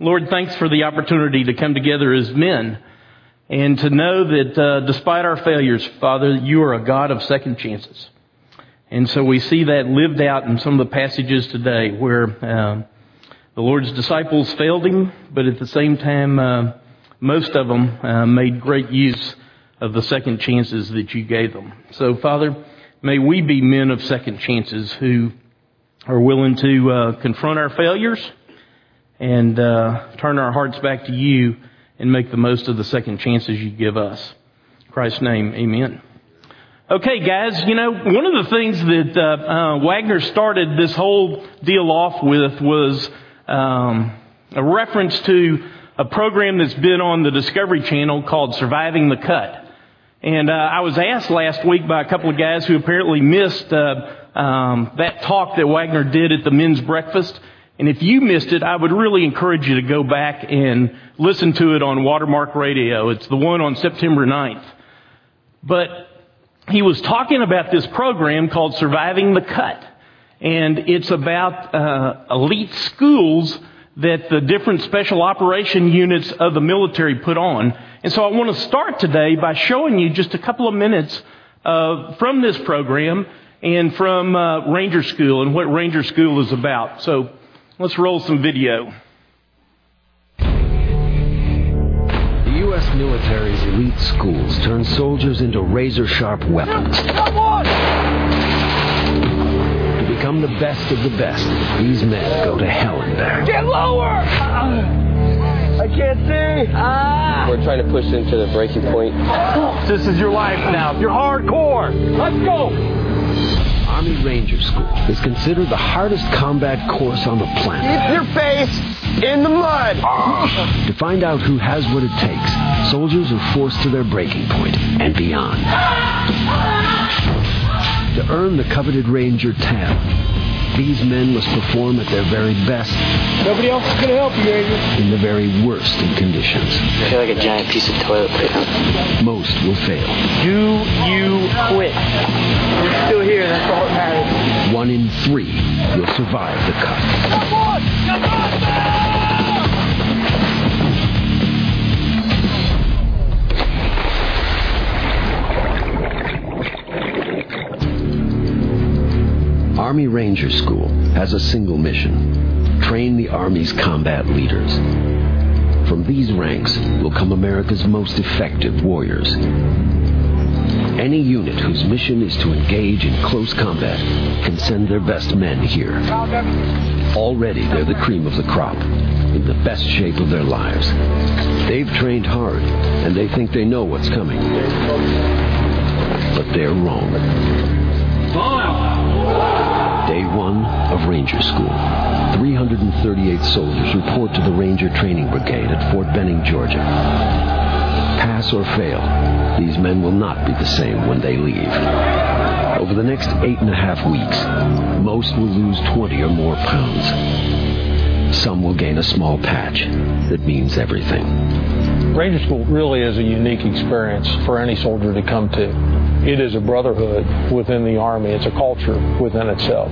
Lord, thanks for the opportunity to come together as men and to know that uh, despite our failures, Father, you are a God of second chances. And so we see that lived out in some of the passages today where uh, the Lord's disciples failed him, but at the same time, uh, most of them uh, made great use of the second chances that you gave them. So, Father, may we be men of second chances who are willing to uh, confront our failures and uh, turn our hearts back to you and make the most of the second chances you give us. In Christ's name, amen. Okay, guys, you know, one of the things that uh, uh, Wagner started this whole deal off with was um, a reference to a program that's been on the Discovery Channel called Surviving the Cut. And uh, I was asked last week by a couple of guys who apparently missed uh, um, that talk that Wagner did at the men's breakfast. And if you missed it, I would really encourage you to go back and listen to it on Watermark Radio. It's the one on September 9th. But he was talking about this program called Surviving the Cut. And it's about uh, elite schools that the different special operation units of the military put on. And so I want to start today by showing you just a couple of minutes uh, from this program and from uh, Ranger School and what Ranger School is about. So Let's roll some video. The U.S. military's elite schools turn soldiers into razor sharp weapons. To become the best of the best, these men go to hell and back. Get lower! I can't see. Ah. We're trying to push into the breaking point. This is your life now. You're hardcore. Let's go. Army Ranger School is considered the hardest combat course on the planet. Keep your face in the mud. To find out who has what it takes, soldiers are forced to their breaking point and beyond. To earn the coveted Ranger tab, these men must perform at their very best. Nobody else is going to help you, Ranger. In the very worst of conditions. I feel like a giant piece of toilet paper. Most will fail. Do you quit? We're still here. That's all that matters. One in three will survive the cut. Come on! Come on! Army Ranger School has a single mission train the Army's combat leaders. From these ranks will come America's most effective warriors. Any unit whose mission is to engage in close combat can send their best men here. Already they're the cream of the crop, in the best shape of their lives. They've trained hard, and they think they know what's coming. But they're wrong. Day one of Ranger School. 338 soldiers report to the Ranger Training Brigade at Fort Benning, Georgia. Pass or fail, these men will not be the same when they leave. Over the next eight and a half weeks, most will lose 20 or more pounds. Some will gain a small patch that means everything. Ranger School really is a unique experience for any soldier to come to. It is a brotherhood within the Army. It's a culture within itself.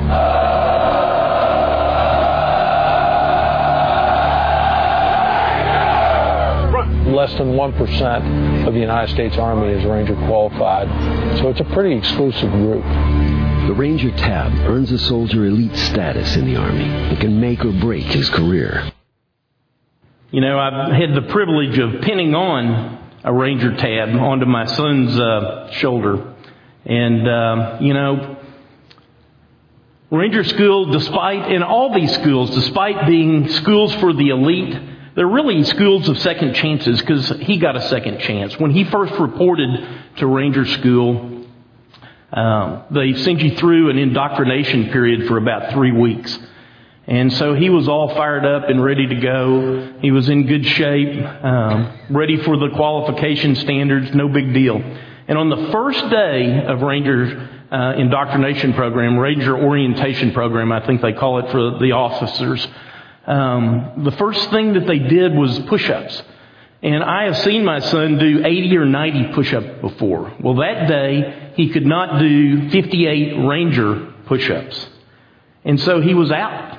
Less than 1% of the United States Army is Ranger qualified, so it's a pretty exclusive group. The Ranger tab earns a soldier elite status in the Army and can make or break his career. You know, I've had the privilege of pinning on a Ranger tab onto my son's uh, shoulder. And, uh, you know, Ranger School, despite, in all these schools, despite being schools for the elite, they're really schools of second chances because he got a second chance. When he first reported to Ranger School, um, they send you through an indoctrination period for about three weeks. And so he was all fired up and ready to go. He was in good shape, um, ready for the qualification standards, no big deal. And on the first day of Ranger uh, indoctrination program, Ranger orientation program, I think they call it for the officers, um, the first thing that they did was push-ups. And I have seen my son do 80 or 90 push-ups before. Well, that day he could not do 58 Ranger push-ups. And so he was out.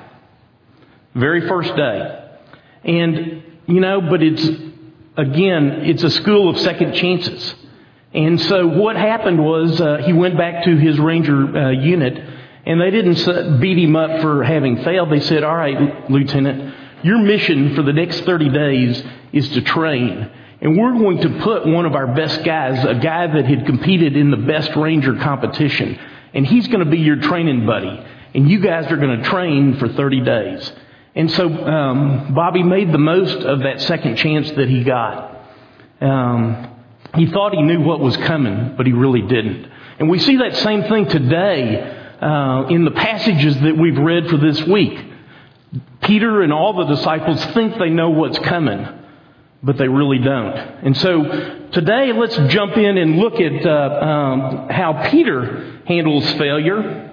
Very first day. And, you know, but it's, again, it's a school of second chances. And so what happened was uh, he went back to his ranger uh, unit, and they didn't beat him up for having failed. They said, "All right, Lieutenant, your mission for the next 30 days is to train, and we're going to put one of our best guys, a guy that had competed in the best ranger competition, and he's going to be your training buddy, and you guys are going to train for 30 days." And so um, Bobby made the most of that second chance that he got. Um, he thought he knew what was coming, but he really didn't. And we see that same thing today uh, in the passages that we've read for this week. Peter and all the disciples think they know what's coming, but they really don't. And so today, let's jump in and look at uh, um, how Peter handles failure.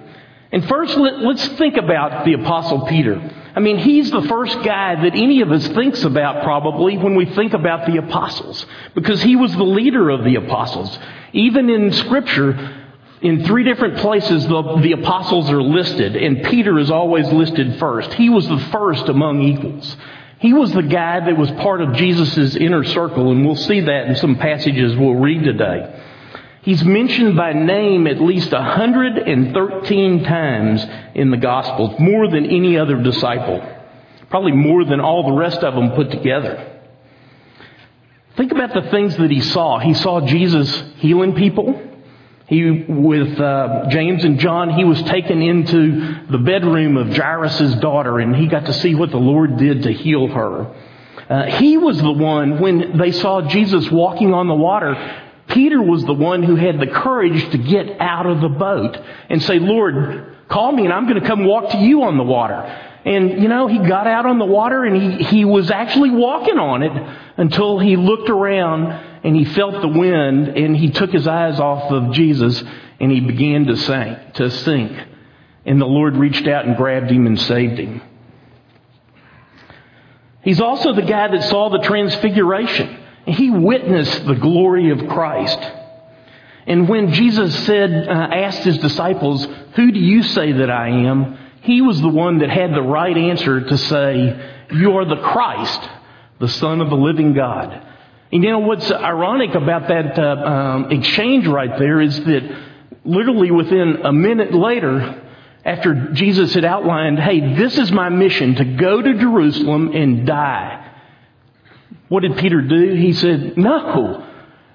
And first, let, let's think about the Apostle Peter. I mean, he's the first guy that any of us thinks about probably when we think about the apostles, because he was the leader of the apostles. Even in scripture, in three different places, the, the apostles are listed, and Peter is always listed first. He was the first among equals. He was the guy that was part of Jesus' inner circle, and we'll see that in some passages we'll read today. He's mentioned by name at least 113 times in the Gospels, more than any other disciple. Probably more than all the rest of them put together. Think about the things that he saw. He saw Jesus healing people. He, with uh, James and John, he was taken into the bedroom of Jairus' daughter, and he got to see what the Lord did to heal her. Uh, he was the one when they saw Jesus walking on the water Peter was the one who had the courage to get out of the boat and say, Lord, call me and I'm going to come walk to you on the water. And, you know, he got out on the water and he, he was actually walking on it until he looked around and he felt the wind and he took his eyes off of Jesus and he began to sink, to sink. And the Lord reached out and grabbed him and saved him. He's also the guy that saw the transfiguration. He witnessed the glory of Christ. And when Jesus said, uh, asked his disciples, Who do you say that I am? He was the one that had the right answer to say, You are the Christ, the Son of the living God. And you know what's ironic about that uh, um, exchange right there is that literally within a minute later, after Jesus had outlined, Hey, this is my mission to go to Jerusalem and die what did Peter do? He said, No.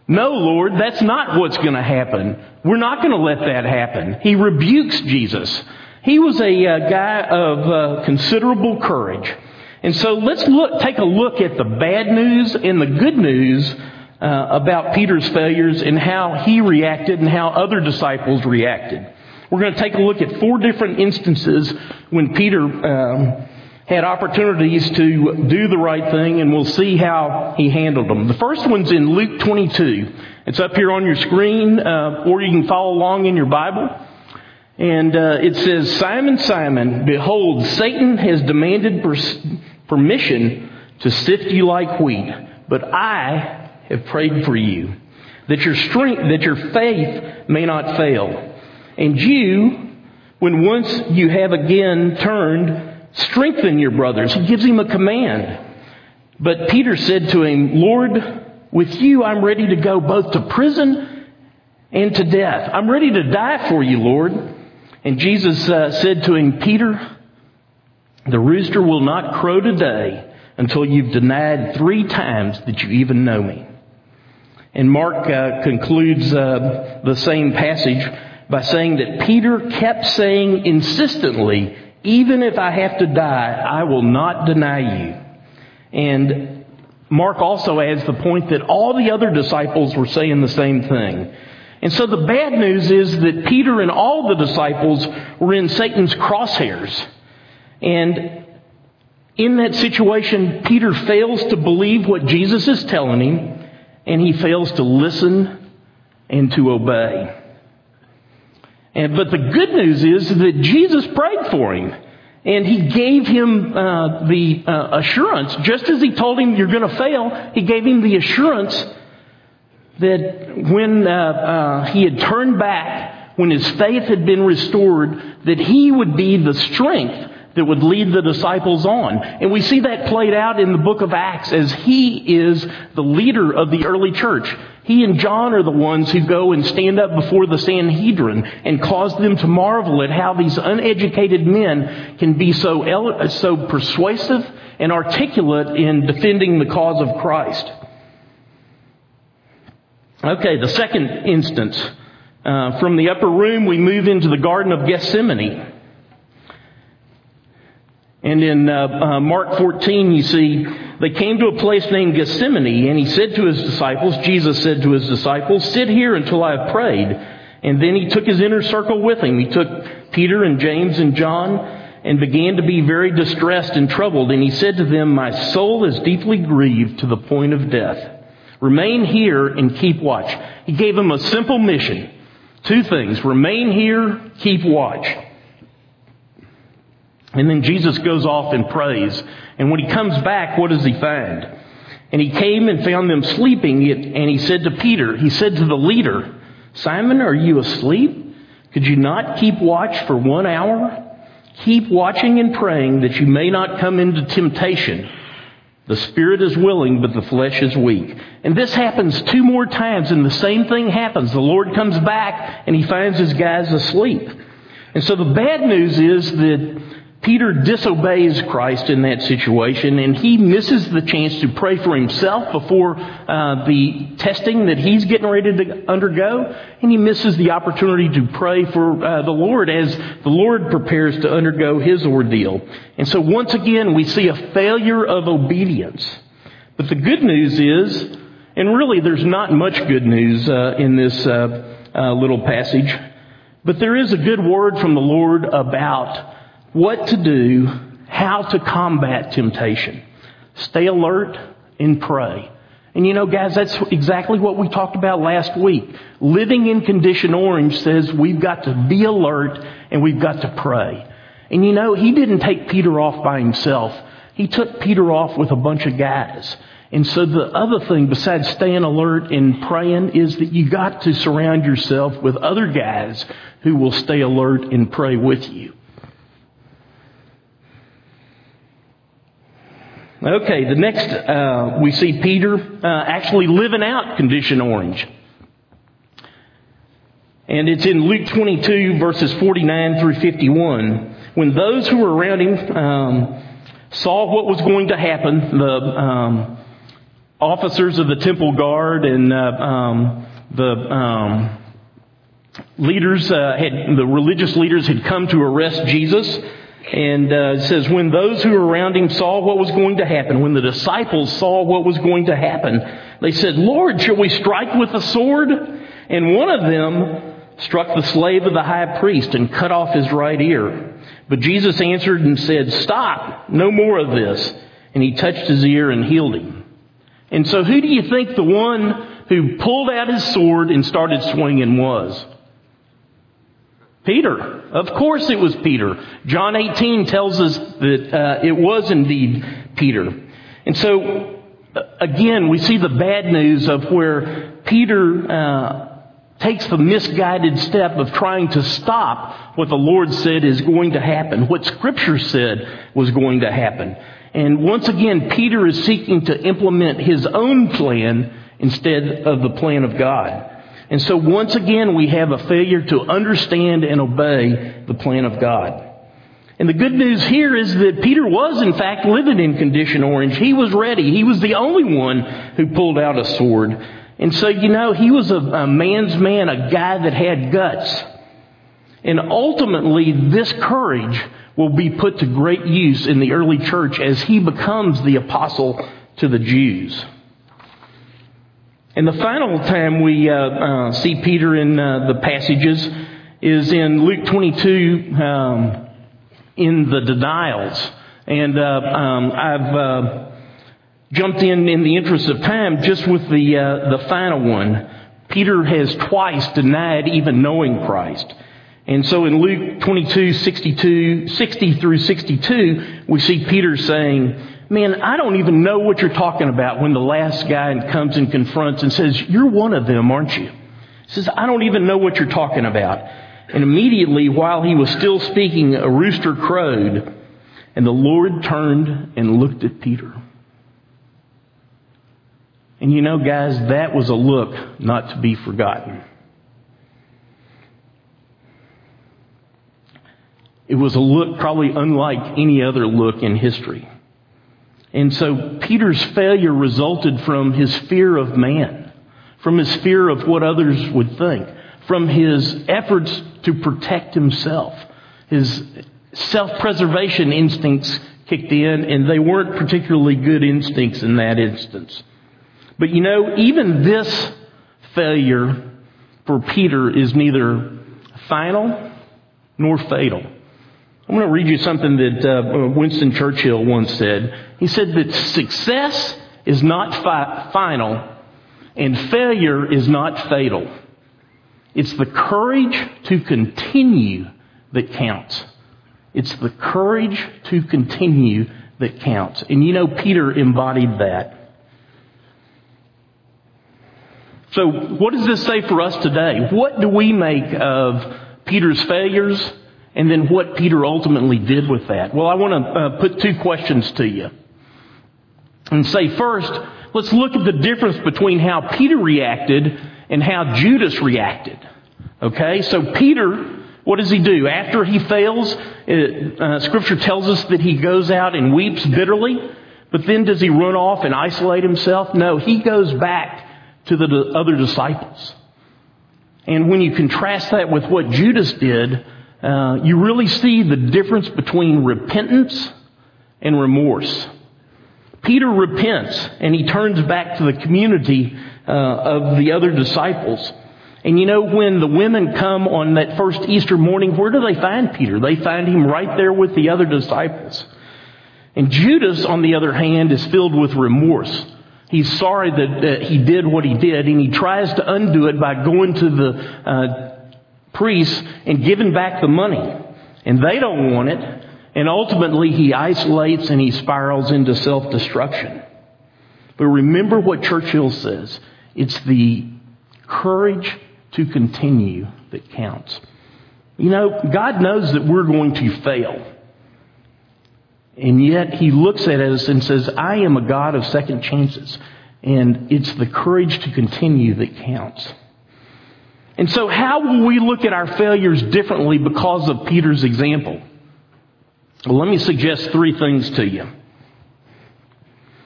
No, Lord, that's not what's going to happen. We're not going to let that happen. He rebukes Jesus. He was a uh, guy of uh, considerable courage. And so let's look, take a look at the bad news and the good news uh, about Peter's failures and how he reacted and how other disciples reacted. We're going to take a look at four different instances when Peter um, had opportunities to do the right thing, and we'll see how he handled them. The first one's in Luke 22. It's up here on your screen, uh, or you can follow along in your Bible. And uh, it says, Simon, Simon, behold, Satan has demanded permission to sift you like wheat, but I have prayed for you, that your strength, that your faith may not fail. And you, when once you have again turned Strengthen your brothers. He gives him a command. But Peter said to him, Lord, with you I'm ready to go both to prison and to death. I'm ready to die for you, Lord. And Jesus uh, said to him, Peter, the rooster will not crow today until you've denied three times that you even know me. And Mark uh, concludes uh, the same passage by saying that Peter kept saying insistently, even if I have to die, I will not deny you. And Mark also adds the point that all the other disciples were saying the same thing. And so the bad news is that Peter and all the disciples were in Satan's crosshairs. And in that situation, Peter fails to believe what Jesus is telling him, and he fails to listen and to obey. And, but the good news is that Jesus prayed for him. And he gave him uh, the uh, assurance, just as he told him, You're going to fail, he gave him the assurance that when uh, uh, he had turned back, when his faith had been restored, that he would be the strength that would lead the disciples on. And we see that played out in the book of Acts as he is the leader of the early church. He and John are the ones who go and stand up before the Sanhedrin and cause them to marvel at how these uneducated men can be so, so persuasive and articulate in defending the cause of Christ. Okay, the second instance. Uh, from the upper room, we move into the Garden of Gethsemane. And in uh, uh, Mark 14, you see, they came to a place named Gethsemane, and he said to his disciples, Jesus said to his disciples, Sit here until I have prayed. And then he took his inner circle with him. He took Peter and James and John and began to be very distressed and troubled. And he said to them, My soul is deeply grieved to the point of death. Remain here and keep watch. He gave them a simple mission. Two things. Remain here, keep watch. And then Jesus goes off and prays. And when he comes back, what does he find? And he came and found them sleeping, and he said to Peter, he said to the leader, Simon, are you asleep? Could you not keep watch for one hour? Keep watching and praying that you may not come into temptation. The spirit is willing, but the flesh is weak. And this happens two more times, and the same thing happens. The Lord comes back, and he finds his guys asleep. And so the bad news is that Peter disobeys Christ in that situation, and he misses the chance to pray for himself before uh, the testing that he's getting ready to undergo, and he misses the opportunity to pray for uh, the Lord as the Lord prepares to undergo his ordeal. And so once again, we see a failure of obedience. But the good news is, and really there's not much good news uh, in this uh, uh, little passage, but there is a good word from the Lord about what to do, how to combat temptation. Stay alert and pray. And you know, guys, that's exactly what we talked about last week. Living in condition orange says we've got to be alert and we've got to pray. And you know, he didn't take Peter off by himself. He took Peter off with a bunch of guys. And so the other thing besides staying alert and praying is that you got to surround yourself with other guys who will stay alert and pray with you. Okay, the next, uh, we see Peter uh, actually living out condition orange. And it's in Luke 22, verses 49 through 51. When those who were around him um, saw what was going to happen, the um, officers of the temple guard and uh, um, the um, leaders uh, had, the religious leaders had come to arrest Jesus. And uh, it says, when those who were around him saw what was going to happen, when the disciples saw what was going to happen, they said, Lord, shall we strike with a sword? And one of them struck the slave of the high priest and cut off his right ear. But Jesus answered and said, Stop, no more of this. And he touched his ear and healed him. And so who do you think the one who pulled out his sword and started swinging was? Peter. Of course it was Peter. John 18 tells us that uh, it was indeed Peter. And so, uh, again, we see the bad news of where Peter uh, takes the misguided step of trying to stop what the Lord said is going to happen, what Scripture said was going to happen. And once again, Peter is seeking to implement his own plan instead of the plan of God. And so once again, we have a failure to understand and obey the plan of God. And the good news here is that Peter was in fact living in condition orange. He was ready. He was the only one who pulled out a sword. And so, you know, he was a, a man's man, a guy that had guts. And ultimately, this courage will be put to great use in the early church as he becomes the apostle to the Jews. And the final time we uh, uh, see Peter in uh, the passages is in Luke 22 um, in the denials. And uh, um, I've uh, jumped in in the interest of time just with the, uh, the final one. Peter has twice denied even knowing Christ. And so in Luke 22, 62, 60 through 62, we see Peter saying, Man, I don't even know what you're talking about when the last guy comes and confronts and says, You're one of them, aren't you? He says, I don't even know what you're talking about. And immediately, while he was still speaking, a rooster crowed. And the Lord turned and looked at Peter. And you know, guys, that was a look not to be forgotten. It was a look probably unlike any other look in history. And so Peter's failure resulted from his fear of man, from his fear of what others would think, from his efforts to protect himself. His self-preservation instincts kicked in and they weren't particularly good instincts in that instance. But you know, even this failure for Peter is neither final nor fatal. I'm going to read you something that uh, Winston Churchill once said. He said that success is not fi- final and failure is not fatal. It's the courage to continue that counts. It's the courage to continue that counts. And you know, Peter embodied that. So, what does this say for us today? What do we make of Peter's failures and then what Peter ultimately did with that? Well, I want to uh, put two questions to you. And say first, let's look at the difference between how Peter reacted and how Judas reacted. Okay? So Peter, what does he do? After he fails, it, uh, scripture tells us that he goes out and weeps bitterly. But then does he run off and isolate himself? No, he goes back to the other disciples. And when you contrast that with what Judas did, uh, you really see the difference between repentance and remorse. Peter repents and he turns back to the community uh, of the other disciples. And you know, when the women come on that first Easter morning, where do they find Peter? They find him right there with the other disciples. And Judas, on the other hand, is filled with remorse. He's sorry that, he did what he did, and he tries to undo it by going to the uh, priests and giving back the money. And they don't want it. And ultimately, he isolates and he spirals into self destruction. But remember what Churchill says it's the courage to continue that counts. You know, God knows that we're going to fail. And yet he looks at us and says, I am a God of second chances. And it's the courage to continue that counts. And so how will we look at our failures differently because of Peter's example? Well, let me suggest three things to you.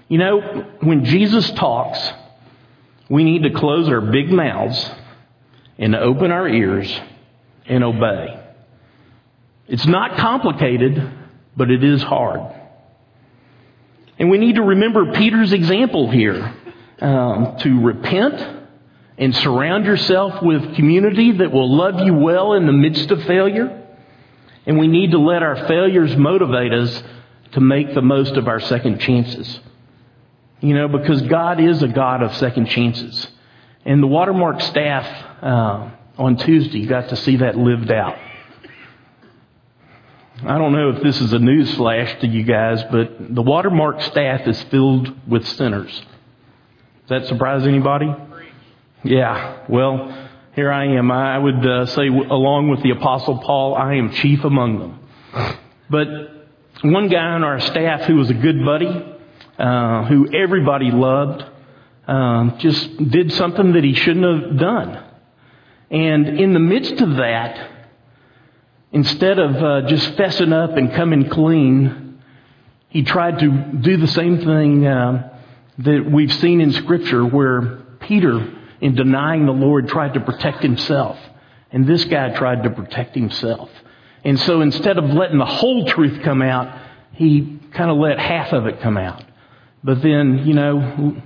You know, when Jesus talks, we need to close our big mouths and open our ears and obey. It's not complicated but it is hard. And we need to remember Peter's example here um, to repent and surround yourself with community that will love you well in the midst of failure. And we need to let our failures motivate us to make the most of our second chances. You know, because God is a God of second chances. And the Watermark staff uh, on Tuesday got to see that lived out. I don't know if this is a news flash to you guys, but the Watermark staff is filled with sinners. Does that surprise anybody? Yeah. Well, here I am. I would uh, say, along with the Apostle Paul, I am chief among them. But one guy on our staff who was a good buddy, uh, who everybody loved, um, just did something that he shouldn't have done. And in the midst of that, Instead of uh, just fessing up and coming clean, he tried to do the same thing uh, that we've seen in Scripture where Peter, in denying the Lord, tried to protect himself. And this guy tried to protect himself. And so instead of letting the whole truth come out, he kind of let half of it come out. But then, you know,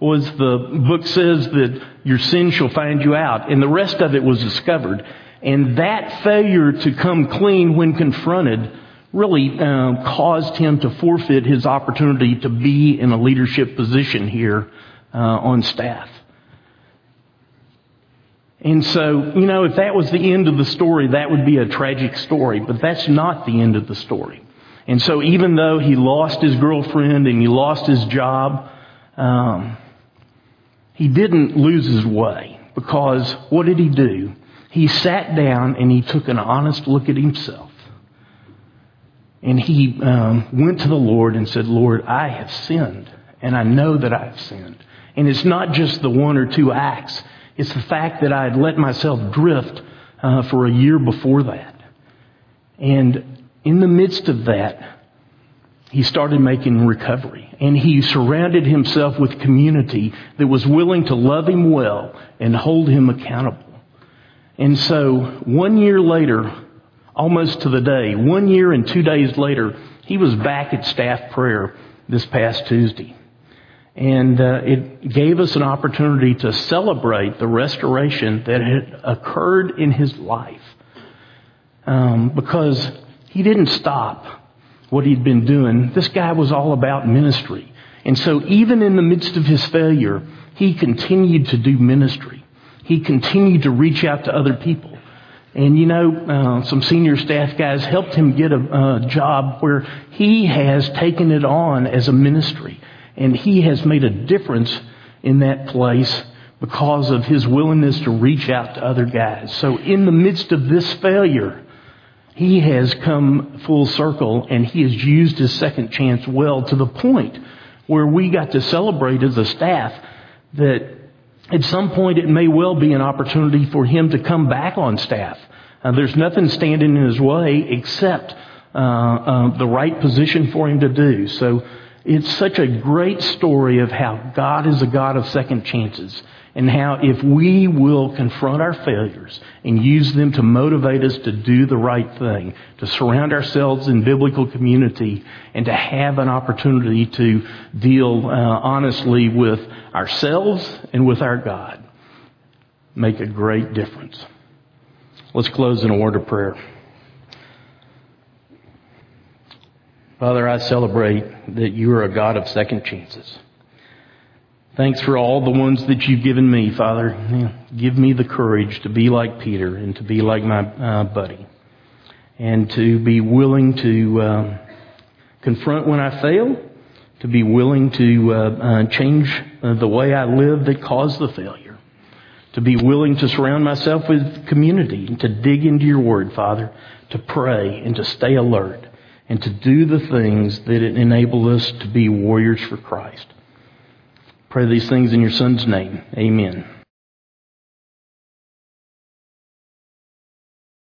was the book says that your sin shall find you out, and the rest of it was discovered. And that failure to come clean when confronted really um, caused him to forfeit his opportunity to be in a leadership position here uh, on staff. And so, you know, if that was the end of the story, that would be a tragic story, but that's not the end of the story. And so even though he lost his girlfriend and he lost his job, um, he didn't lose his way because what did he do? he sat down and he took an honest look at himself. And he um, went to the Lord and said, Lord, I have sinned, and I know that I have sinned. And it's not just the one or two acts, it's the fact that I had let myself drift uh, for a year before that. And in the midst of that, he started making recovery. And he surrounded himself with community that was willing to love him well and hold him accountable. And so one year later, almost to the day, one year and two days later, he was back at staff prayer this past Tuesday. And uh, it gave us an opportunity to celebrate the restoration that had occurred in his life. Um, because he didn't stop what he'd been doing. This guy was all about ministry. And so even in the midst of his failure, he continued to do ministry. He continued to reach out to other people. And you know, uh, some senior staff guys helped him get a, a job where he has taken it on as a ministry. And he has made a difference in that place because of his willingness to reach out to other guys. So in the midst of this failure, he has come full circle and he has used his second chance well to the point where we got to celebrate as a staff that at some point it may well be an opportunity for him to come back on staff. Uh, there's nothing standing in his way except uh, uh, the right position for him to do. So it's such a great story of how God is a God of second chances and how if we will confront our failures and use them to motivate us to do the right thing, to surround ourselves in biblical community and to have an opportunity to deal uh, honestly with ourselves and with our God, make a great difference. Let's close in a word of prayer. Father, I celebrate that you are a God of second chances. Thanks for all the ones that you've given me, Father. Give me the courage to be like Peter and to be like my uh, buddy. And to be willing to uh, confront when I fail, to be willing to uh, uh change the way I live that caused the failure, to be willing to surround myself with community and to dig into your word, Father, to pray and to stay alert and to do the things that enable us to be warriors for Christ. Pray these things in your Son's name. Amen.